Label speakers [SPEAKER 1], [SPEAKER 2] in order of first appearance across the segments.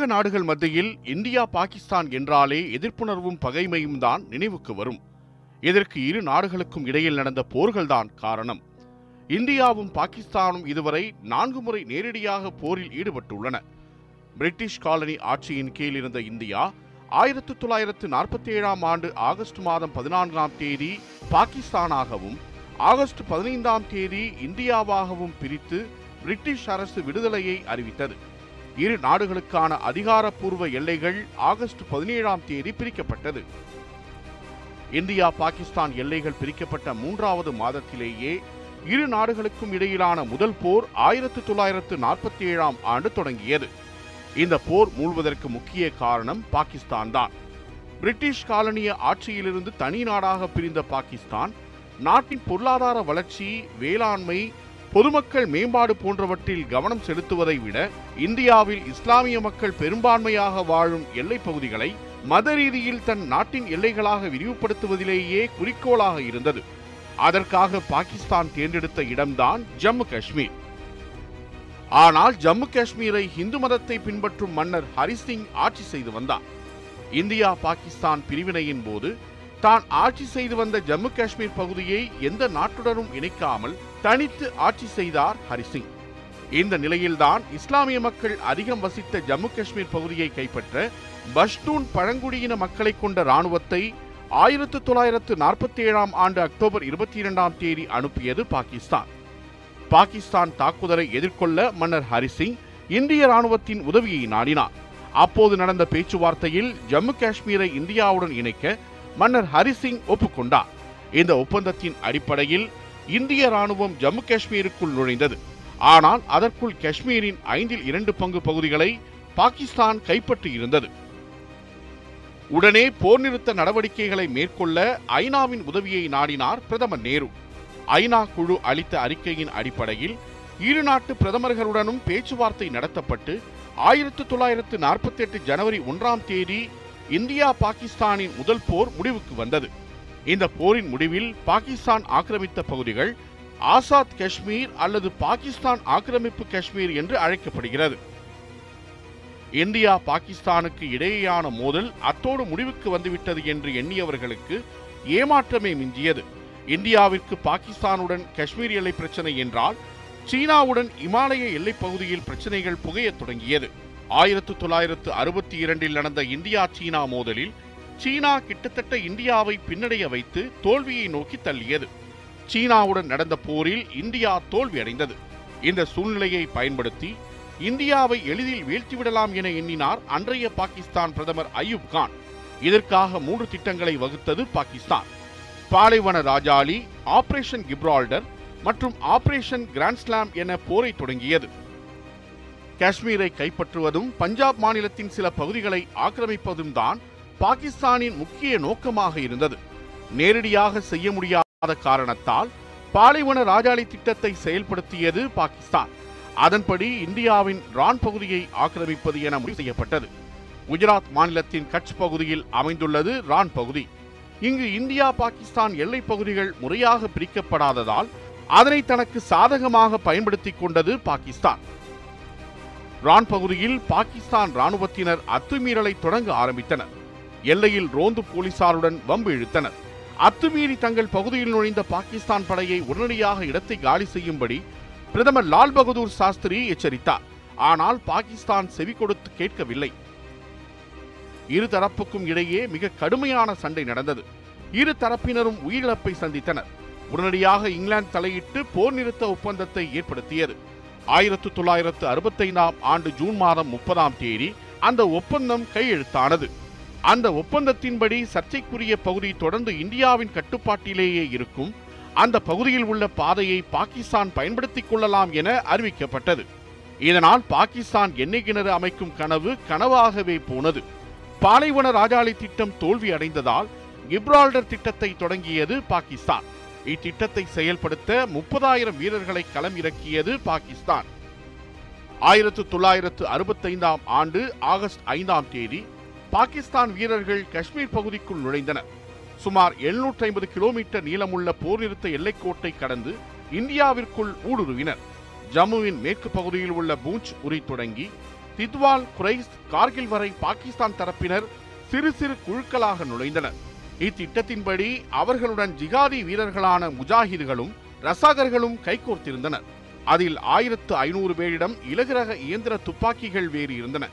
[SPEAKER 1] உலக நாடுகள் மத்தியில் இந்தியா பாகிஸ்தான் என்றாலே எதிர்ப்புணர்வும் பகைமையும் தான் நினைவுக்கு வரும். இதற்கு இரு நாடுகளுக்கும் இடையில் நடந்த போர்கள்தான் காரணம். இந்தியாவும் பாகிஸ்தானும் இதுவரை நான்கு முறை நேரடியாக போரில் ஈடுபட்டுள்ளன. பிரிட்டிஷ் காலனி ஆட்சியின் கீழ் இருந்த இந்தியா ஆயிரத்து தொள்ளாயிரத்து நாற்பத்தி ஏழாம் ஆண்டு ஆகஸ்ட் மாதம் பதினான்காம் தேதி பாகிஸ்தானாகவும் ஆகஸ்ட் பதினைந்தாம் தேதி இந்தியாவாகவும் பிரித்து பிரிட்டிஷ் அரசு விடுதலையை அறிவித்தது. இரு நாடுகளுக்கான அதிகாரப்பூர்வ எல்லைகள் ஆகஸ்ட் பதினேழாம் தேதி பிரிக்கப்பட்டது. இந்தியா பாகிஸ்தான் எல்லைகள் பிரிக்கப்பட்ட மூன்றாவது மாதத்திலேயே இரு நாடுகளுக்கும் இடையிலான முதல் போர் ஆயிரத்து தொள்ளாயிரத்து நாற்பத்தி ஏழாம் ஆண்டு தொடங்கியது. இந்த போர் மூழ்வதற்கு முக்கிய காரணம் பாகிஸ்தான் தான். பிரிட்டிஷ் காலனிய ஆட்சியிலிருந்து தனி நாடாக பிரிந்த பாகிஸ்தான் நாட்டின் பொருளாதார வளர்ச்சி வேளாண்மை பொதுமக்கள் மேம்பாடு போன்றவற்றில் கவனம் செலுத்துவதை விட இந்தியாவில் இஸ்லாமிய மக்கள் பெரும்பான்மையாக வாழும் எல்லைப் பகுதிகளை மத ரீதியில் தன் நாட்டின் எல்லைகளாக விரிவுபடுத்துவதிலேயே குறிக்கோளாக இருந்தது. அதற்காக பாகிஸ்தான் தேர்ந்தெடுத்த இடம்தான் ஜம்மு காஷ்மீர். ஆனால் ஜம்மு காஷ்மீரை இந்து மதத்தை பின்பற்றும் மன்னர் ஹரிசிங் ஆட்சி செய்து வந்தார். இந்தியா பாகிஸ்தான் பிரிவினையின் போது தான் ஆட்சி செய்து வந்த ஜம்மு காஷ்மீர் பகுதியை எந்த நாட்டுடனும் இணைக்காமல் தனித்து ஆட்சி செய்தார் ஹரிசிங் இந்த நிலையில்தான் இஸ்லாமிய மக்கள் அதிகம் வசித்த ஜம்மு காஷ்மீர் பகுதியை கைப்பற்ற பஷ்டூன் பழங்குடியின மக்களை கொண்ட ராணுவத்தை ஆயிரத்து தொள்ளாயிரத்து நாற்பத்தி ஏழாம் ஆண்டு அக்டோபர் இருபத்தி இரண்டாம் தேதி அனுப்பியது பாகிஸ்தான். பாகிஸ்தான் தாக்குதலை எதிர்கொள்ள மன்னர் ஹரிசிங் இந்திய ராணுவத்தின் உதவியை நாடினார். அப்போது நடந்த பேச்சுவார்த்தையில் ஜம்மு காஷ்மீரை இந்தியாவுடன் இணைக்க மன்னர் ஹரிசிங் ஒப்புக்கொண்டார். இந்த ஒப்பந்தத்தின் அடிப்படையில் இந்திய ராணுவம் ஜம்மு காஷ்மீருக்குள் நுழைந்தது. ஆனால் அதற்குள் காஷ்மீரின் ஐந்தில் இரண்டு பங்கு பகுதிகளை பாகிஸ்தான் கைப்பற்றியிருந்தது உடனே போர் நிறுத்த நடவடிக்கைகளை மேற்கொள்ள ஐநாவின் உதவியை நாடினார் பிரதமர் நேரு. ஐநா குழு அளித்த அறிக்கையின் அடிப்படையில் இரு நாட்டு பிரதமர்களுடனும் பேச்சுவார்த்தை நடத்தப்பட்டு ஆயிரத்து தொள்ளாயிரத்து நாற்பத்தி எட்டு ஜனவரி ஒன்றாம் தேதி இந்தியா பாகிஸ்தானின் முதல் போர் முடிவுக்கு வந்தது. இந்த போரின் முடிவில் பாகிஸ்தான் ஆக்கிரமித்த பகுதிகள் ஆசாத் காஷ்மீர் அல்லது பாகிஸ்தான் ஆக்கிரமிப்பு காஷ்மீர் என்று அழைக்கப்படுகிறது. இந்தியா பாகிஸ்தானுக்கு இடையேயான மோதல் அத்தோடு முடிவுக்கு வந்துவிட்டது என்று எண்ணியவர்களுக்கு ஏமாற்றமே மிஞ்சியது. இந்தியாவிற்கு பாகிஸ்தானுடன் காஷ்மீர் எல்லை பிரச்சனை என்றால் சீனாவுடன் இமாலய எல்லைப் பகுதியில் பிரச்சனைகள் புகையத் தொடங்கியது. ஆயிரத்து தொள்ளாயிரத்து அறுபத்தி இரண்டில் நடந்த இந்தியா சீனா மோதலில் சீனா கிட்டத்தட்ட இந்தியாவை பின்னடைய வைத்து தோல்வியை நோக்கி தள்ளியது. சீனாவுடன் நடந்த போரில் இந்தியா தோல்வியடைந்தது. இந்த சூழ்நிலையை பயன்படுத்தி இந்தியாவை எளிதில் வீழ்த்திவிடலாம் என எண்ணினார் அன்றைய பாகிஸ்தான் பிரதமர் அயூப் கான். இதற்காக மூன்று திட்டங்களை வகுத்தது பாகிஸ்தான். பாலைவன ராஜாளி ஆபரேஷன் கிப்ரால்டர் மற்றும் ஆபரேஷன் கிராண்ட்ஸ்லாம் என போரை தொடங்கியது. காஷ்மீரை கைப்பற்றுவதும் பஞ்சாப் மாநிலத்தின் சில பகுதிகளை ஆக்கிரமிப்பதும் தான் பாகிஸ்தானின் முக்கிய நோக்கமாக இருந்தது. நேரடியாக செய்ய முடியாத காரணத்தால் பாலைவன ராஜாளி திட்டத்தை செயல்படுத்தியது பாகிஸ்தான். அதன்படி இந்தியாவின் ரான் பகுதியை ஆக்கிரமிப்பது என முடிவு செய்யப்பட்டது. குஜராத் மாநிலத்தின் கட்ச் பகுதியில் அமைந்துள்ளது ரான் பகுதி. இங்கு இந்தியா பாகிஸ்தான் எல்லைப் பகுதிகள் முறையாக பிரிக்கப்படாததால் அதனை தனக்கு சாதகமாக பயன்படுத்திக் கொண்டது பாகிஸ்தான். ரான் பகுதியில் பாகிஸ்தான் ராணுவத்தினர் அத்துமீறலை தொடங்க ஆரம்பித்தனர். எல்லையில் ரோந்து போலீசாருடன் வம்பு இழுத்தனர். அத்துமீறி தங்கள் பகுதியில் நுழைந்த பாகிஸ்தான் படையை உடனடியாக இடத்தை காலி செய்யும்படி பிரதமர் லால் பகதூர் சாஸ்திரி எச்சரித்தார். ஆனால் பாகிஸ்தான் செவி கொடுத்து கேட்கவில்லை. இரு தரப்புக்கும் இடையே மிக கடுமையான சண்டை நடந்தது. இரு தரப்பினரும் உயிரிழப்பை சந்தித்தனர். உடனடியாக இங்கிலாந்து தலையிட்டு போர் நிறுத்த ஒப்பந்தத்தை ஏற்படுத்தியது. ஆயிரத்து தொள்ளாயிரத்து அறுபத்தைந்தாம் ஆண்டு ஜூன் மாதம் முப்பதாம் தேதி அந்த ஒப்பந்தம் கையெழுத்தானது. அந்த ஒப்பந்தத்தின்படி சர்ச்சைக்குரிய பகுதி தொடர்ந்து இந்தியாவின் கட்டுப்பாட்டிலேயே இருக்கும். அந்த பகுதியில் உள்ள பாதையை பாகிஸ்தான் பயன்படுத்திக் கொள்ளலாம் என அறிவிக்கப்பட்டது. இதனால் பாகிஸ்தான் எண்ணெய் கிணறு அமைக்கும் கனவு கனவாகவே போனது. பாலைவன ராஜாளி திட்டம் தோல்வி அடைந்ததால் கிப்ரால்டர் திட்டத்தை தொடங்கியது பாகிஸ்தான். இத்திட்டத்தை செயல்படுத்த முப்பதாயிரம் வீரர்களை களம் இறக்கியது பாகிஸ்தான். ஆயிரத்து தொள்ளாயிரத்து அறுபத்தைந்தாம் ஆண்டு ஆகஸ்ட் ஐந்தாம் தேதி பாகிஸ்தான் வீரர்கள் காஷ்மீர் பகுதிக்குள் நுழைந்தனர். சுமார் 750 ஐம்பது கிலோமீட்டர் நீளமுள்ள போர் நிறுத்த எல்லைக்கோட்டை கடந்து இந்தியாவிற்குள் ஊடுருவினர். ஜம்முவின் மேற்கு பகுதியில் உள்ள பூஞ்ச் உரி தொடங்கி தித்வால் குரைஸ் கார்கில் வரை பாகிஸ்தான் தரப்பினர் சிறு சிறு குழுக்களாக நுழைந்தனர். இத்திட்டத்தின்படி அவர்களுடன் ஜிகாதி வீரர்களான முஜாஹிதுகளும் ரசாகர்களும் கைகோர்த்திருந்தனர். அதில் ஆயிரத்து ஐநூறு பேரிடம் இலகுரக இயந்திர துப்பாக்கிகள் வேறு இருந்தன.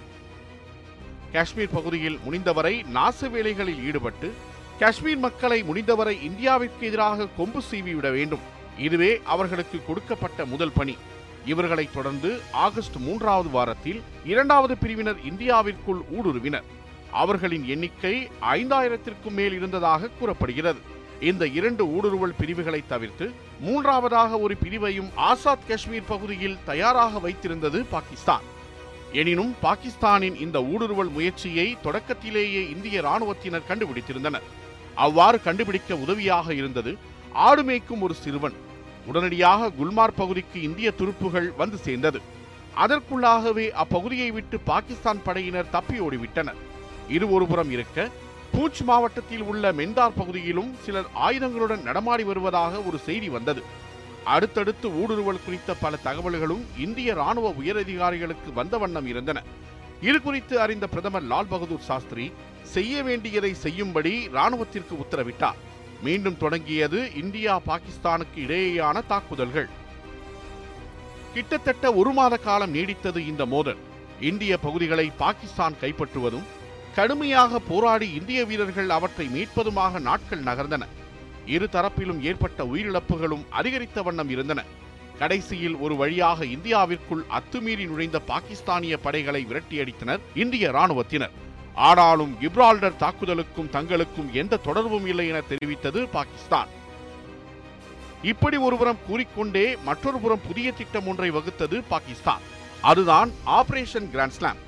[SPEAKER 1] காஷ்மீர் பகுதியில் முடிந்தவரை நாச வேலைகளில் ஈடுபட்டு காஷ்மீர் மக்களை முடிந்தவரை இந்தியாவிற்கு எதிராக கொம்பு சீவி விட வேண்டும். இதுவே அவர்களுக்கு கொடுக்கப்பட்ட முதல் பணி. இவர்களைத் தொடர்ந்து ஆகஸ்ட் மூன்றாவது வாரத்தில் இரண்டாவது பிரிவினர் இந்தியாவிற்குள் ஊடுருவினர். அவர்களின் எண்ணிக்கை ஐந்தாயிரத்திற்கும் மேல் இருந்ததாக கூறப்படுகிறது. இந்த இரண்டு ஊடுருவல் பிரிவுகளை தவிர்த்து மூன்றாவதாக ஒரு பிரிவையும் ஆசாத் காஷ்மீர் பகுதியில் தயாராக வைத்திருந்தது பாகிஸ்தான். எனினும் பாகிஸ்தானின் இந்த ஊடுருவல் முயற்சியை தொடக்கத்திலேயே இந்திய ராணுவத்தினர் கண்டுபிடித்திருந்தனர். அவ்வாறு கண்டுபிடிக்க உதவியாக இருந்தது ஆடு மேய்க்கும் ஒரு சிறுவன். உடனடியாக குல்மார் பகுதிக்கு இந்திய துருப்புகள் வந்து சேர்ந்தது. அதற்குள்ளாகவே அப்பகுதியை விட்டு பாகிஸ்தான் படையினர் தப்பி ஓடிவிட்டனர். இது ஒருபுறம் இருக்க பூஞ்ச் மாவட்டத்தில் உள்ள மெந்தார் பகுதியிலும் சிலர் ஆயுதங்களுடன் நடமாடி வருவதாக ஒரு செய்தி வந்தது. அடுத்தடுத்து ஊடுருவல் குறித்த பல தகவல்களும் இந்திய ராணுவ உயரதிகாரிகளுக்கு வந்த வண்ணம் இருந்தன. இது குறித்து அறிந்த பிரதமர் லால் பகதூர் சாஸ்திரி செய்ய வேண்டியதை செய்யும்படி ராணுவத்திற்கு உத்தரவிட்டார். மீண்டும் தொடங்கியது இந்தியா பாகிஸ்தானுக்கு இடையேயான தாக்குதல்கள். கிட்டத்தட்ட ஒரு மாத காலம் நீடித்தது இந்த மோதல். இந்திய பகுதிகளை பாகிஸ்தான் கைப்பற்றுவதும் கடுமையாக போராடி இந்திய வீரர்கள் அவற்றை மீட்பதுமாக நாட்கள் நகர்ந்தன. இரு தரப்பிலும் ஏற்பட்ட உயிரிழப்புகளும் அதிகரித்த வண்ணம் இருந்தன. கடைசியில் ஒரு வழியாக இந்தியாவிற்குள் அத்துமீறி நுழைந்த பாகிஸ்தானிய படைகளை விரட்டியடித்தனர் இந்திய ராணுவத்தினர் ஆனாலும் கிப்ரால்டர் தாக்குதலுக்கும் தங்களுக்கும் எந்த தொடர்பும் இல்லை என தெரிவித்தது பாகிஸ்தான். இப்படி ஒருபுறம் கூறிக்கொண்டே மற்றொரு புறம் புதிய திட்டம் ஒன்றை வகுத்தது பாகிஸ்தான். அதுதான் ஆபரேஷன் கிராண்ட்ஸ்லாம்.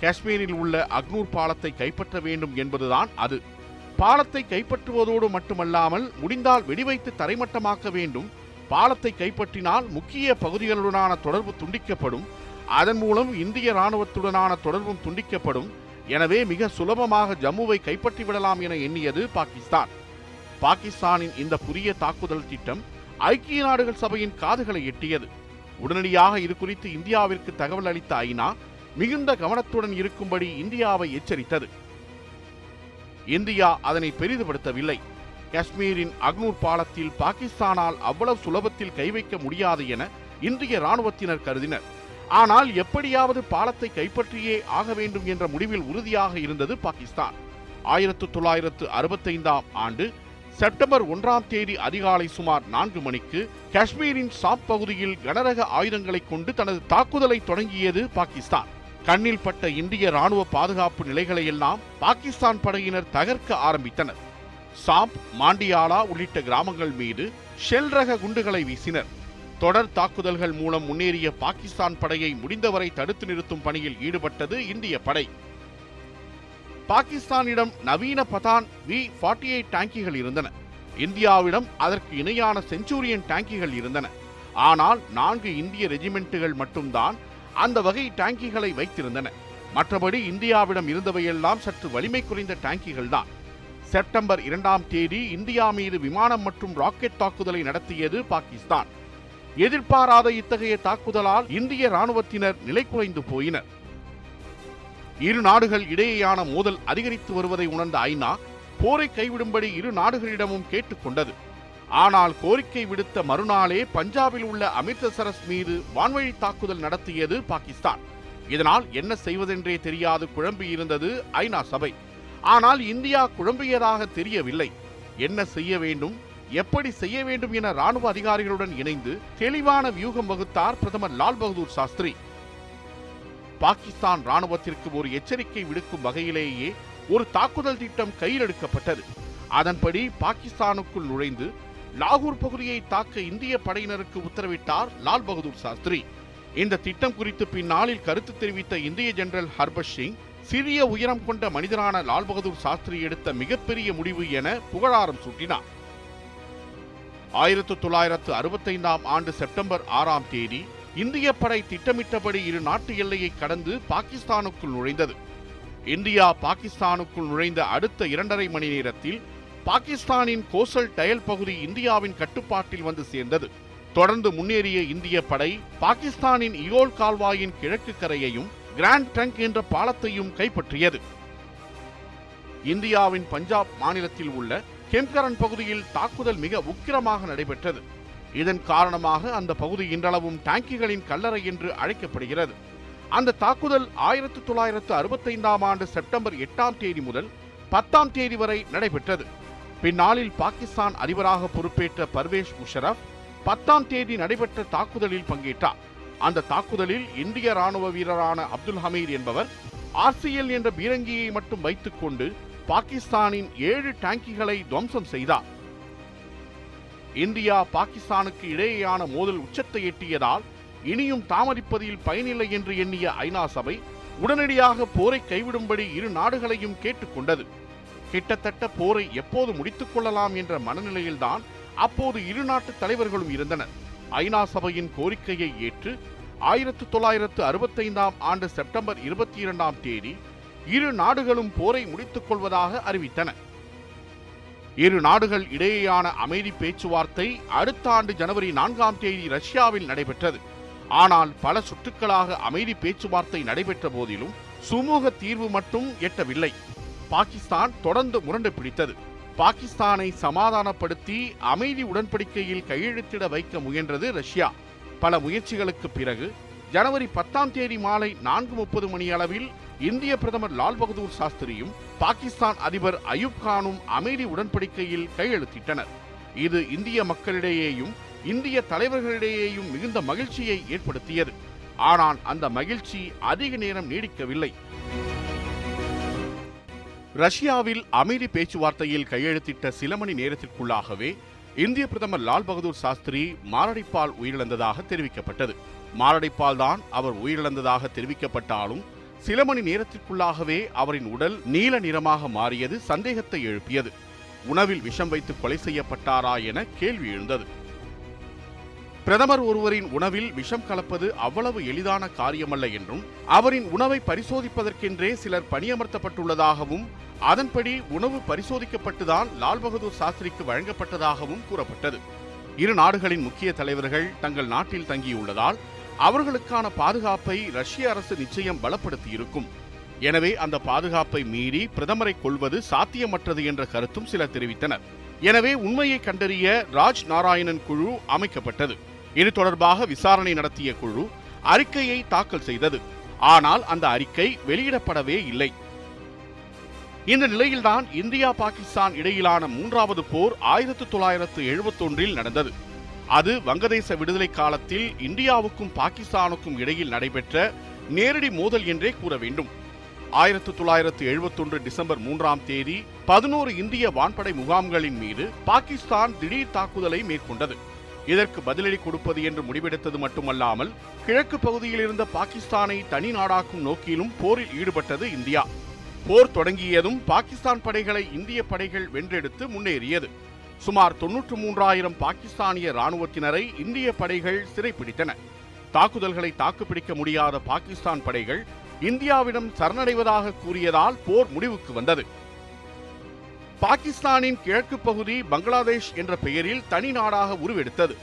[SPEAKER 1] காஷ்மீரில் உள்ள அக்னூர் பாலத்தை கைப்பற்ற வேண்டும் என்பதுதான் அது. பாலத்தை கைப்பற்றுவதோடு மட்டுமல்லாமல் முடிந்தால் வெடிவைத்து தரைமட்டமாக்க வேண்டும். பாலத்தை கைப்பற்றினால் முக்கிய பகுதிகளுடனான தொடர்பு துண்டிக்கப்படும். அதன் மூலம் இந்திய ராணுவத்துடனான தொடர்பும் துண்டிக்கப்படும். எனவே மிக சுலபமாக ஜம்முவை கைப்பற்றி விடலாம் என எண்ணியது பாகிஸ்தான். பாகிஸ்தானின் இந்த புதிய தாக்குதல் திட்டம் ஐக்கிய நாடுகள் சபையின் காதுகளை எட்டியது. உடனடியாக இது குறித்து இந்தியாவிற்கு தகவல் அளித்த ஐநா மிகுந்த கவனத்துடன் இருக்கும்படி இந்தியாவை எச்சரித்தது. இந்தியா அதனை பெரிதுபடுத்தவில்லை. காஷ்மீரின் அக்னூர் பாலத்தில் பாகிஸ்தானால் அவ்வளவு சுலபத்தில் கை வைக்க முடியாது என இந்திய ராணுவத்தினர் கருதினர். ஆனால் எப்படியாவது பாலத்தை கைப்பற்றியே ஆக வேண்டும் என்ற முடிவில் உறுதியாக இருந்தது பாகிஸ்தான். ஆயிரத்து தொள்ளாயிரத்து அறுபத்தைந்தாம் ஆண்டு செப்டம்பர் ஒன்றாம் தேதி அதிகாலை சுமார் நான்கு மணிக்கு காஷ்மீரின் சாப் பகுதியில் கனரக ஆயுதங்களை கொண்டு தனது தாக்குதலை தொடங்கியது பாகிஸ்தான். கண்ணில் பட்ட இந்திய ராணுவ பாதுகாப்பு நிலைகளையெல்லாம் பாகிஸ்தான் படையினர் தகர்க்க ஆரம்பித்தனர். சாப் மாண்டியாலா உள்ளிட்ட கிராமங்கள் மீது ஷெல் ரக குண்டுகளை வீசினர். தொடர் தாக்குதல்கள் மூலம் முன்னேறிய பாகிஸ்தான் படையை முடிந்தவரை தடுத்து நிறுத்தும் பணியில் ஈடுபட்டது இந்திய படை. பாகிஸ்தானிடம் நவீன பதான் வி ஃபார்ட்டி எயிட் டேங்கிகள் இருந்தன. இந்தியாவிடம் அதற்கு இணையான செஞ்சுரியன் டேங்கிகள் இருந்தன. ஆனால் நான்கு இந்திய ரெஜிமெண்ட்டுகள் மட்டும்தான் அந்த வகை டாங்கிகளை வைத்திருந்தன. மற்றபடி இந்தியாவிடம் இருந்தவையெல்லாம் சற்று வலிமை குறைந்த டாங்கிகள் தான். செப்டம்பர் இரண்டாம் தேதி இந்தியா மீது விமானம் மற்றும் ராக்கெட் தாக்குதலை நடத்தியது பாகிஸ்தான். எதிர்பாராத இத்தகைய தாக்குதலால் இந்திய ராணுவத்தினர் நிலை குறைந்து போயினர். இரு நாடுகள் இடையேயான மோதல் அதிகரித்து வருவதை உணர்ந்த ஐநா போரை கைவிடும்படி இரு நாடுகளிடமும் கேட்டுக்கொண்டது. ஆனால் கோரிக்கை விடுத்த மறுநாளே பஞ்சாபில் உள்ள அமிர்தசரஸ் மீது வான்வழி தாக்குதல் நடத்தியது பாகிஸ்தான். இதனால் என்ன செய்வதென்றே தெரியாது குழம்பியிருந்தது ஐநா சபை. ஆனால் இந்தியா குழம்பியதாக தெரியவில்லை. என்ன செய்ய வேண்டும்? எப்படி செய்ய வேண்டும் என ராணுவ அதிகாரிகளுடன் இணைந்து தெளிவான வியூகம் வகுத்தார் பிரதமர் லால் பகதூர் சாஸ்திரி. பாகிஸ்தான் ராணுவத்திற்கு ஒரு எச்சரிக்கை விடுக்கும் வகையிலேயே ஒரு தாக்குதல் திட்டம் கையில் எடுக்கப்பட்டது. அதன்படி பாகிஸ்தானுக்குள் நுழைந்து லாகூர் பகுதியை தாக்க இந்திய படையினருக்கு உத்தரவிட்டார் லால் பகதூர் சாஸ்திரி. இந்த திட்டம் குறித்து பின்னாளில் கருத்து தெரிவித்த இந்திய ஜெனரல் ஹர்பத் சிங் சிறிய உயரம் கொண்ட மனிதரான லால் பகதூர் சாஸ்திரி எடுத்த மிகப்பெரிய முடிவு என புகழாரம் சூட்டினார். ஆயிரத்து தொள்ளாயிரத்து அறுபத்தைந்தாம் ஆண்டு செப்டம்பர் ஆறாம் தேதி இந்திய படை திட்டமிட்டபடி இரு நாட்டு எல்லையை கடந்து பாகிஸ்தானுக்குள் நுழைந்தது. இந்தியா பாகிஸ்தானுக்குள் நுழைந்த அடுத்த இரண்டரை மணி நேரத்தில் பாகிஸ்தானின் கோசல் டயல் பகுதி இந்தியாவின் கட்டுப்பாட்டில் வந்து சேர்ந்தது. தொடர்ந்து முன்னேறிய இந்திய படை பாகிஸ்தானின் இயோல் கால்வாயின் கிழக்கு கரையையும் கிராண்ட் ட்ரங்க் என்ற பாலத்தையும் கைப்பற்றியது. இந்தியாவின் பஞ்சாப் மாநிலத்தில் உள்ள கெம்கரன் பகுதியில் தாக்குதல் மிக உக்கிரமாக நடைபெற்றது. இதன் காரணமாக அந்த பகுதி இன்றளவும் டாங்கிகளின் கல்லறை என்று அழைக்கப்படுகிறது. அந்த தாக்குதல் ஆயிரத்தி தொள்ளாயிரத்து அறுபத்தைந்தாம் ஆண்டு செப்டம்பர் எட்டாம் தேதி முதல் பத்தாம் தேதி வரை நடைபெற்றது. பின்னாளில் பாகிஸ்தான் அதிபராக பொறுப்பேற்ற பர்வேஷ் முஷரப் பத்தாம் தேதி நடைபெற்ற தாக்குதலில் பங்கேற்றார். அந்த தாக்குதலில் இந்திய ராணுவ வீரரான அப்துல் ஹமீத் என்பவர் ஆர்சிஎல் என்ற பீரங்கியை மட்டும் வைத்துக்கொண்டு பாகிஸ்தானின் ஏழு டேங்கிகளை துவம்சம் செய்தார். இந்தியா பாகிஸ்தானுக்கு இடையேயான மோதல் உச்சத்தை எட்டியதால் இனியும் தாமதிப்பதில் பயனில்லை என்று எண்ணிய ஐநா சபை உடனடியாக போரை கைவிடும்படி இரு நாடுகளையும் கேட்டுக்கொண்டது கிட்டத்தட்ட போரை எப்போது முடித்துக் கொள்ளலாம் என்ற மனநிலையில்தான் அப்போது இரு நாட்டு தலைவர்களும் இருந்தனர். ஐநா சபையின் கோரிக்கையை ஏற்று ஆயிரத்து தொள்ளாயிரத்து அறுபத்தைந்தாம் ஆண்டு செப்டம்பர் இருபத்தி இரண்டாம் தேதி இரு நாடுகளும் போரை முடித்துக் கொள்வதாக அறிவித்தன. இரு நாடுகள் இடையேயான அமைதி பேச்சுவார்த்தை அடுத்த ஆண்டு ஜனவரி நான்காம் தேதி ரஷ்யாவில் நடைபெற்றது. ஆனால் பல சுற்றுக்களாக அமைதி பேச்சுவார்த்தை நடைபெற்ற போதிலும் சுமூக தீர்வு மட்டும் எட்டவில்லை. பாகிஸ்தான் தொடர்ந்து முரண்டு பிடித்தது. பாகிஸ்தானை சமாதானப்படுத்தி அமைதி உடன்படிக்கையில் கையெழுத்திட வைக்க முயன்றது ரஷ்யா. பல முயற்சிகளுக்கு பிறகு ஜனவரி பத்தாம் தேதி மாலை நான்கு முப்பது மணி அளவில் இந்திய பிரதமர் லால் பகதூர் சாஸ்திரியும் பாகிஸ்தான் அதிபர் அயூப் கானும் அமைதி உடன்படிக்கையில் கையெழுத்திட்டனர். இது இந்திய மக்களிடையேயும் இந்திய தலைவர்களிடையேயும் மிகுந்த மகிழ்ச்சியை ஏற்படுத்தியது. ஆனால் அந்த மகிழ்ச்சி அதிக நேரம் நீடிக்கவில்லை. ரஷ்யாவில் அமைதி பேச்சுவார்த்தையில் கையெழுத்திட்ட சில மணி நேரத்திற்குள்ளாகவே இந்திய பிரதமர் லால் பகதூர் சாஸ்திரி மாரடைப்பால் உயிரிழந்ததாக தெரிவிக்கப்பட்டது. மாரடைப்பால் தான் அவர் உயிரிழந்ததாக தெரிவிக்கப்பட்டாலும் சில மணி நேரத்திற்குள்ளாகவே அவரின் உடல் நீல நிறமாக மாறியது சந்தேகத்தை எழுப்பியது. உணவில் விஷம் வைத்து கொலை செய்யப்பட்டாரா என கேள்வி எழுந்தது. பிரதமர் ஒருவரின் உணவில் விஷம் கலப்பது அவ்வளவு எளிதான காரியமல்ல என்றும் அவரின் உணவை பரிசோதிப்பதற்கென்றே சிலர் பணியமர்த்தப்பட்டுள்ளதாகவும் அதன்படி உணவு பரிசோதிக்கப்பட்டுதான் லால் பகதூர் சாஸ்திரிக்கு வழங்கப்பட்டதாகவும் கூறப்பட்டது. இரு நாடுகளின் முக்கிய தலைவர்கள் தங்கள் நாட்டில் தங்கியுள்ளதால் அவர்களுக்கான பாதுகாப்பை ரஷ்ய அரசு நிச்சயம் பலப்படுத்தி இருக்கும் எனவே அந்த பாதுகாப்பை மீறி பிரதமரை கொள்வது சாத்தியமற்றது என்ற கருத்தும் சிலர் தெரிவித்தனர். எனவே உண்மையை கண்டறிய ராஜ் நாராயணன் குழு அமைக்கப்பட்டது. இது தொடர்பாக விசாரணை நடத்திய குழு அறிக்கையை தாக்கல் செய்தது. ஆனால் அந்த அறிக்கை வெளியிடப்படவே இல்லை. இந்த நிலையில்தான் இந்தியா பாகிஸ்தான் இடையிலான மூன்றாவது போர் ஆயிரத்து தொள்ளாயிரத்து எழுபத்தொன்றில் நடந்தது. அது வங்கதேச விடுதலை காலத்தில் இந்தியாவுக்கும் பாகிஸ்தானுக்கும் இடையில் நடைபெற்ற நேரடி மோதல் என்றே கூற வேண்டும். ஆயிரத்து தொள்ளாயிரத்து எழுபத்தொன்று டிசம்பர் மூன்றாம் தேதி பதினோரு இந்திய வான்படை முகாம்களின் மீது பாகிஸ்தான் திடீர் தாக்குதலை மேற்கொண்டது. இதற்கு பதிலடி கொடுப்பது என்று முடிவெடுத்தது மட்டுமல்லாமல் கிழக்கு பகுதியில் இருந்த பாகிஸ்தானை தனி நாடாக்கும் நோக்கிலும் போரில் ஈடுபட்டது இந்தியா. போர் தொடங்கியதும் பாகிஸ்தான் படைகளை இந்திய படைகள் வென்றெடுத்து முன்னேறியது. சுமார் தொன்னூற்று மூன்றாயிரம் பாகிஸ்தானிய ராணுவத்தினரை இந்திய படைகள் சிறைப்பிடித்தன. தாக்குதல்களை தாக்குப்பிடிக்க முடியாத பாகிஸ்தான் படைகள் இந்தியாவிடம் சரணடைவதாக கூறியதால் போர் முடிவுக்கு வந்தது. பாகிஸ்தானின் கிழக்கு பகுதி பங்களாதேஷ் என்ற பெயரில் தனி நாடாக உருவெடுத்தது.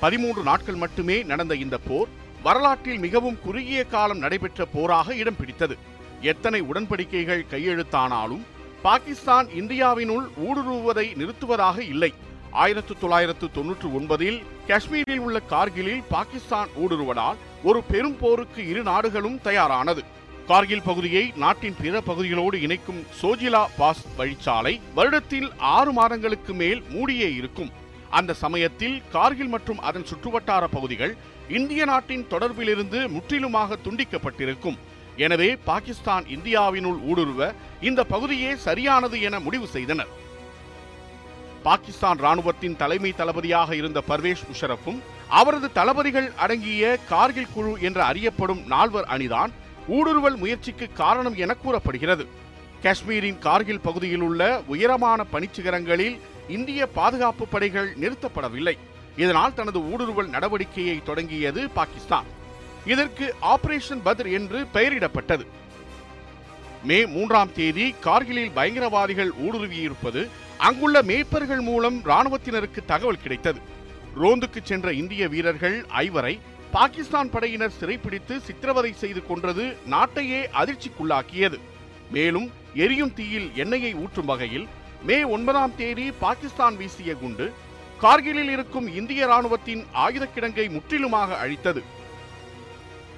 [SPEAKER 1] பதிமூன்று நாட்கள் மட்டுமே நடந்த இந்த போர் வரலாற்றில் மிகவும் குறுகிய காலம் நடைபெற்ற போராக இடம் பிடித்தது. எத்தனை உடன்படிக்கைகள் கையெழுத்தானாலும் பாகிஸ்தான் இந்தியாவினுள் ஊடுருவுவதை நிறுத்துவதாக இல்லை. ஆயிரத்து தொள்ளாயிரத்து தொன்னூற்று ஒன்பதில் காஷ்மீரில் உள்ள கார்கிலில் பாகிஸ்தான் ஊடுருவதால் ஒரு பெரும் போருக்கு இரு நாடுகளும் தயாரானது. கார்கில் பகுதியை நாட்டின் பிற பகுதிகளோடு இணைக்கும் சோஜிலா பாஸ் வழிச்சாலை வருடத்தில் ஆறு மாதங்களுக்கு மேல் மூடியே இருக்கும். அந்த சமயத்தில் கார்கில் மற்றும் அதன் சுற்றுவட்டார பகுதிகள் இந்திய நாட்டின் தொடர்பிலிருந்து முற்றிலுமாக துண்டிக்கப்பட்டிருக்கும். எனவே பாகிஸ்தான் இந்தியாவினுள் ஊடுருவ இந்த பகுதியே சரியானது என முடிவு செய்தனர். பாகிஸ்தான் ராணுவத்தின் தலைமை தளபதியாக இருந்த பர்வேஷ் முஷரஃபும் அவரது தளபதிகள் அடங்கிய கார்கில் குழு என்று அறியப்படும் நால்வர் அணிதான் ஊடுருவல் முயற்சிக்கு காரணம் என கூறப்படுகிறது. காஷ்மீரின் கார்கில் பகுதியில் உள்ள உயரமான பனிச்சிகரங்களில் இந்திய பாதுகாப்பு படைகள் நிறுத்தப்படவில்லை. இதனால் தனது ஊடுருவல் நடவடிக்கையை தொடங்கியது பாகிஸ்தான். இதற்கு ஆபரேஷன் பத்ர் என்று பெயரிடப்பட்டது. மே மூன்றாம் தேதி கார்கிலில் பயங்கரவாதிகள் ஊடுருவியிருப்பது அங்குள்ள மேய்ப்பர்கள் மூலம் ராணுவத்தினருக்கு தகவல் கிடைத்தது. ரோந்துக்கு சென்ற இந்திய வீரர்கள் ஐவரை பாகிஸ்தான் படையினர் சிறைப்பிடித்து சித்திரவதை செய்து கொன்றது நாட்டையே அதிர்ச்சிக்குள்ளாக்கியது. மேலும் எரியும் தீயில் எண்ணெயை ஊற்றும் வகையில் மே ஒன்பதாம் தேதி பாகிஸ்தான் வீசிய குண்டு கார்கிலில் இருக்கும் இந்திய ராணுவத்தின் ஆயுத கிடங்கை முற்றிலுமாக அழித்தது.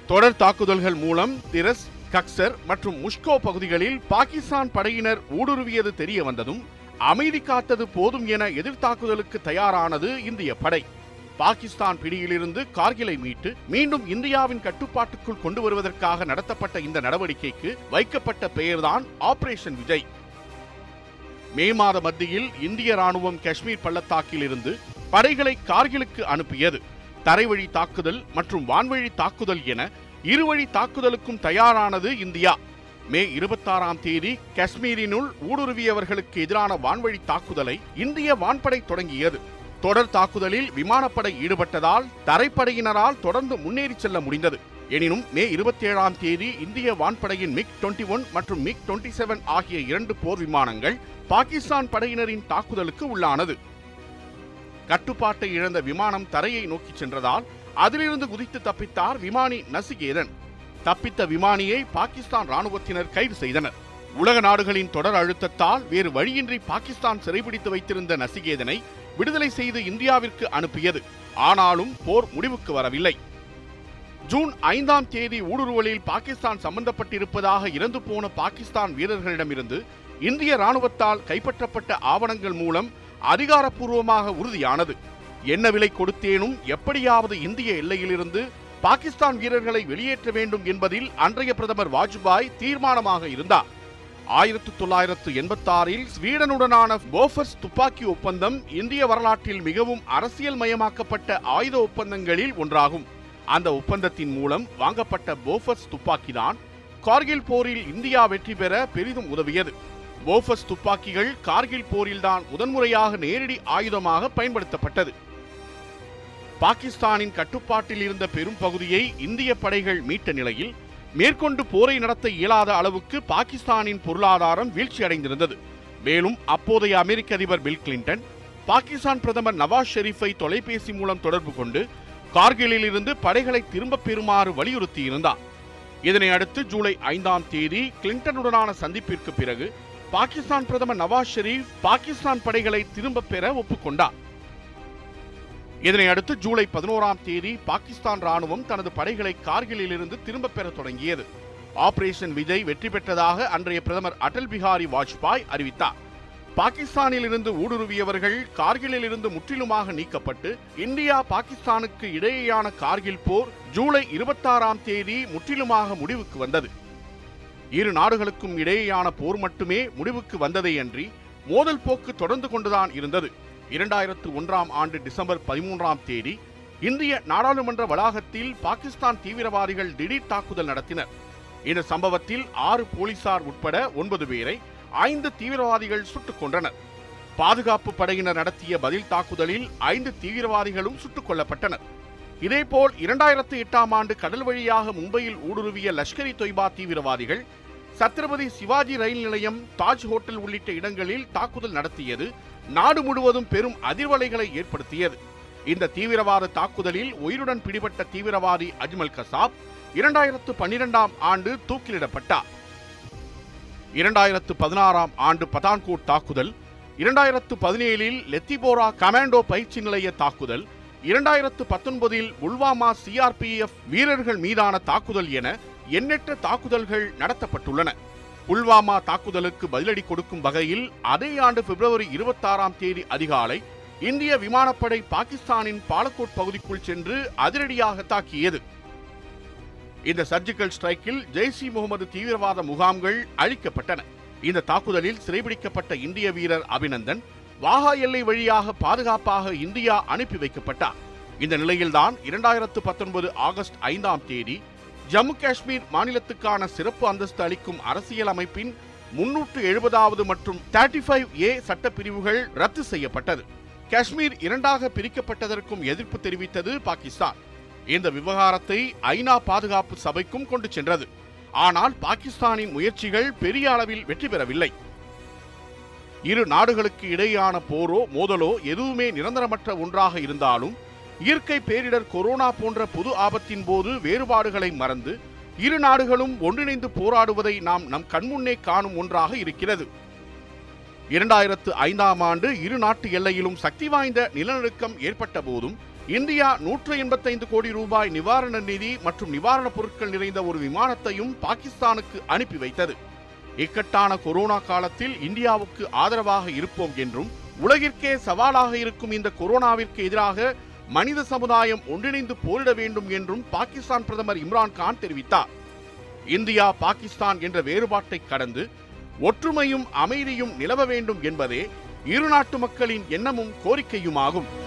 [SPEAKER 1] தொடர் தாக்குதல்கள் மூலம் திரஸ் கக்சர் மற்றும் முஷ்கோ பகுதிகளில் பாகிஸ்தான் படையினர் ஊடுருவியது தெரிய வந்ததும் அமைதி காத்தது போதும் என எதிர்த்தாக்குதலுக்கு தயாரானது இந்திய படை. பாகிஸ்தான் பிடியிலிருந்து கார்கிலை மீட்டு மீண்டும் இந்தியாவின் கட்டுப்பாட்டுக்குள் கொண்டு வருவதற்காக நடத்தப்பட்ட இந்த நடவடிக்கைக்கு வைக்கப்பட்ட பெயர்தான் ஆபரேஷன் விஜய். மே மாத மத்தியில் இந்திய ராணுவம் காஷ்மீர் பள்ளத்தாக்கில் இருந்து படைகளை கார்கிலுக்கு அனுப்பியது. தரைவழி தாக்குதல் மற்றும் வான்வழி தாக்குதல் என இருவழி தாக்குதலுக்கும் தயாரானது இந்தியா. மே இருபத்தாறாம் தேதி காஷ்மீரினுள் ஊடுருவியவர்களுக்கு எதிரான வான்வழி தாக்குதலை இந்திய வான்படை தொடங்கியது. தொடர் தாக்குதலில் விமானப்படை ஈடுபட்டதால் தரைப்படையினரால் தொடர்ந்து முன்னேறி செல்ல முடிந்தது. எனினும் மே இருபத்தி ஏழாம் தேதி இந்திய வான்படையின் மிக் 21 ஒன் மற்றும் மிக் 27 செவன் ஆகிய இரண்டு போர் விமானங்கள் பாகிஸ்தான் படையினரின் தாக்குதலுக்கு உள்ளானது. கட்டுப்பாட்டை இழந்த விமானம் தரையை நோக்கி சென்றதால் அதிலிருந்து குதித்து தப்பித்தார் விமானி நசிகேதன். தப்பித்த விமானியை பாகிஸ்தான் ராணுவத்தினர் கைது செய்தனர். உலக நாடுகளின் தொடர் அழுத்தத்தால் வேறு வழியின்றி பாகிஸ்தான் சிறைபிடித்து வைத்திருந்த நசிகேதனை விடுதலை செய்து இந்தியாவிற்கு அனுப்பியது. ஆனாலும் போர் முடிவுக்கு வரவில்லை. ஜூன் ஐந்தாம் தேதி ஊடுருவலில் பாகிஸ்தான் சம்பந்தப்பட்டிருப்பதாக இறந்து போன பாகிஸ்தான் வீரர்களிடமிருந்து இந்திய ராணுவத்தால் கைப்பற்றப்பட்ட ஆவணங்கள் மூலம் அதிகாரப்பூர்வமாக உறுதியானது. என்ன விலை கொடுத்தேனும் எப்படியாவது இந்திய எல்லையிலிருந்து பாகிஸ்தான் வீரர்களை வெளியேற்ற வேண்டும் என்பதில் அன்றைய பிரதமர் வாஜ்பாய் தீர்மானமாக இருந்தார். ஆயிரத்து தொள்ளாயிரத்து எண்பத்தாறில் ஸ்வீடனுடனான போஃபர்ஸ் துப்பாக்கி ஒப்பந்தம் இந்திய வரலாற்றில் மிகவும் அரசியல் மயமாக்கப்பட்ட ஆயுத ஒப்பந்தங்களில் ஒன்றாகும். அந்த ஒப்பந்தத்தின் மூலம் வாங்கப்பட்ட போஃபர்ஸ் துப்பாக்கிதான் கார்கில் போரில் இந்தியா வெற்றி பெற பெரிதும் உதவியது. போஃபர்ஸ் துப்பாக்கிகள் கார்கில் போரில்தான் முதன்முறையாக நேரடி ஆயுதமாக பயன்படுத்தப்பட்டது. பாகிஸ்தானின் கட்டுப்பாட்டில் இருந்த பெரும் பகுதியை இந்திய படைகள் மீட்ட நிலையில் மேற்கொண்டு போரை நடத்த இயலாத அளவுக்கு பாகிஸ்தானின் பொருளாதாரம் வீழ்ச்சியடைந்திருந்தது. மேலும் அப்போதைய அமெரிக்க அதிபர் பில் கிளின்டன் பாகிஸ்தான் பிரதமர் நவாஸ் ஷெரீஃபை தொலைபேசி மூலம் தொடர்பு கொண்டு கார்கிலில் இருந்து படைகளை திரும்பப் பெறுமாறு வலியுறுத்தியிருந்தார். இதனை அடுத்து ஜூலை ஐந்தாம் தேதி கிளின்டனுடனான சந்திப்பிற்கு பிறகு பாகிஸ்தான் பிரதமர் நவாஸ் ஷெரீப் பாகிஸ்தான் படைகளை திரும்பப் பெற ஒப்புக்கொண்டார். இதனை அடுத்து ஜூலை பதினோராம் தேதி பாகிஸ்தான் ராணுவம் தனது படைகளை கார்கிலில் இருந்து திரும்பப் பெற தொடங்கியது. ஆபரேஷன் விஜய் வெற்றி பெற்றதாக அன்றைய பிரதமர் அடல் பிஹாரி வாஜ்பாய் அறிவித்தார். பாகிஸ்தானில் இருந்து ஊடுருவியவர்கள் கார்கிலில் இருந்து முற்றிலுமாக நீக்கப்பட்டு இந்தியா பாகிஸ்தானுக்கு இடையேயான கார்கில் போர் ஜூலை இருபத்தாறாம் தேதி முற்றிலுமாக முடிவுக்கு வந்தது. இரு நாடுகளுக்கும் இடையேயான போர் மட்டுமே முடிவுக்கு வந்ததையன்றி மோதல் போக்கு தொடர்ந்து கொண்டுதான் இருந்தது. இரண்டாயிரத்து ஒன்றாம் ஆண்டு டிசம்பர் பதிமூன்றாம் தேதி இந்திய நாடாளுமன்ற வளாகத்தில் பாகிஸ்தான் தீவிரவாதிகள் திடீர் தாக்குதல் நடத்தினர். இந்த சம்பவத்தில் ஆறு போலீசார் உட்பட ஒன்பது பேரை ஐந்து தீவிரவாதிகள் சுட்டுக் கொன்றனர். பாதுகாப்பு படையினர் நடத்திய பதில் தாக்குதலில் ஐந்து தீவிரவாதிகளும் சுட்டுக் கொல்லப்பட்டனர். இதேபோல் இரண்டாயிரத்து எட்டாம் ஆண்டு கடல் வழியாக மும்பையில் ஊடுருவிய லஷ்கர் இ தொய்பா தீவிரவாதிகள் சத்ரபதி சிவாஜி ரயில் நிலையம் தாஜ் ஹோட்டல் உள்ளிட்ட இடங்களில் தாக்குதல் நடத்தியது நாடு முழுவதும் பெரும் அதிர்வலைகளை ஏற்படுத்தியது. இந்த தீவிரவாத தாக்குதலில் உயிருடன் பிடிபட்ட தீவிரவாதி அஜ்மல் கசாப் இரண்டாயிரத்து பன்னிரெண்டாம் ஆண்டு தூக்கிலிடப்பட்டார். இரண்டாயிரத்து பதினாறாம் ஆண்டு பதான்கோட் தாக்குதல் இரண்டாயிரத்து பதினேழில் லெத்திபோரா கமாண்டோ பயிற்சி நிலைய தாக்குதல் இரண்டாயிரத்து பத்தொன்பதில் புல்வாமா சிஆர்பிஎஃப் வீரர்கள் மீதான தாக்குதல் என எண்ணற்ற தாக்குதல்கள் நடத்தப்பட்டுள்ளன. புல்வாமா தாக்குதலுக்கு பதிலடி கொடுக்கும் வகையில் அதே ஆண்டு பிப்ரவரி இருபத்தாறாம் தேதி அதிகாலை இந்திய விமானப்படை பாகிஸ்தானின் பாலக்கோட் பகுதிக்குள் சென்று அதிரடியாக தாக்கியது. இந்த சர்ஜிக்கல் ஸ்ட்ரைக்கில் ஜெய்ஷ் இ முகமது தீவிரவாத முகாம்கள் அழிக்கப்பட்டன. இந்த தாக்குதலில் சிறைபிடிக்கப்பட்ட இந்திய வீரர் அபிநந்தன் வாகா எல்லை வழியாக பாதுகாப்பாக இந்தியா அனுப்பி வைக்கப்பட்டார். இந்த நிலையில்தான் இரண்டாயிரத்து பத்தொன்பது ஆகஸ்ட் ஐந்தாம் தேதி ஜம்மு காஷ்மீர் மாநிலத்துக்கான சிறப்பு அந்தஸ்து அளிக்கும் அரசியல் அமைப்பின் முன்னூற்று எழுபதாவது மற்றும் தேர்ட்டி ஃபைவ் ஏ சட்டப்பிரிவுகள் ரத்து செய்யப்பட்டது. காஷ்மீர் இரண்டாக பிரிக்கப்பட்டதற்கும் எதிர்ப்பு தெரிவித்தது பாகிஸ்தான். இந்த விவகாரத்தை ஐநா பாதுகாப்பு சபைக்கும் கொண்டு சென்றது. ஆனால் பாகிஸ்தானின் முயற்சிகள் பெரிய அளவில் வெற்றி பெறவில்லை. இரு நாடுகளுக்கு இடையேயான போரோ மோதலோ எதுவுமே நிரந்தரமற்ற ஒன்றாக இருந்தாலும் இயற்கை பேரிடர் கொரோனா போன்ற பொது ஆபத்தின் போது வேறுபாடுகளை மறந்து இரு நாடுகளும் ஒன்றிணைந்து போராடுவதை நாம் நம் கண்முன்னே காணும் ஒன்றாக இருக்கிறது. இரண்டாயிரத்து ஐந்தாம் ஆண்டு இரு நாட்டு எல்லையிலும் சக்தி வாய்ந்த நிலநடுக்கம் ஏற்பட்ட போதும் இந்தியா நூற்று எண்பத்தைந்து கோடி ரூபாய் நிவாரண நிதி மற்றும் நிவாரணப் பொருட்கள் நிறைந்த ஒரு விமானத்தையும் பாகிஸ்தானுக்கு அனுப்பி வைத்தது. இக்கட்டான கொரோனா காலத்தில் இந்தியாவுக்கு ஆதரவாக இருப்போம் என்றும் உலகிற்கே சவாலாக இருக்கும் இந்த கொரோனாவிற்கு எதிராக மனித சமுதாயம் ஒன்றிணைந்து போரிட வேண்டும் என்றும் பாகிஸ்தான் பிரதமர் இம்ரான் கான் தெரிவித்தார். இந்தியா பாகிஸ்தான் என்ற வேறுபாட்டை கடந்து ஒற்றுமையும் அமைதியும் நிலவ வேண்டும் என்பதே இரு நாட்டு மக்களின் எண்ணமும் கோரிக்கையுமாகும்.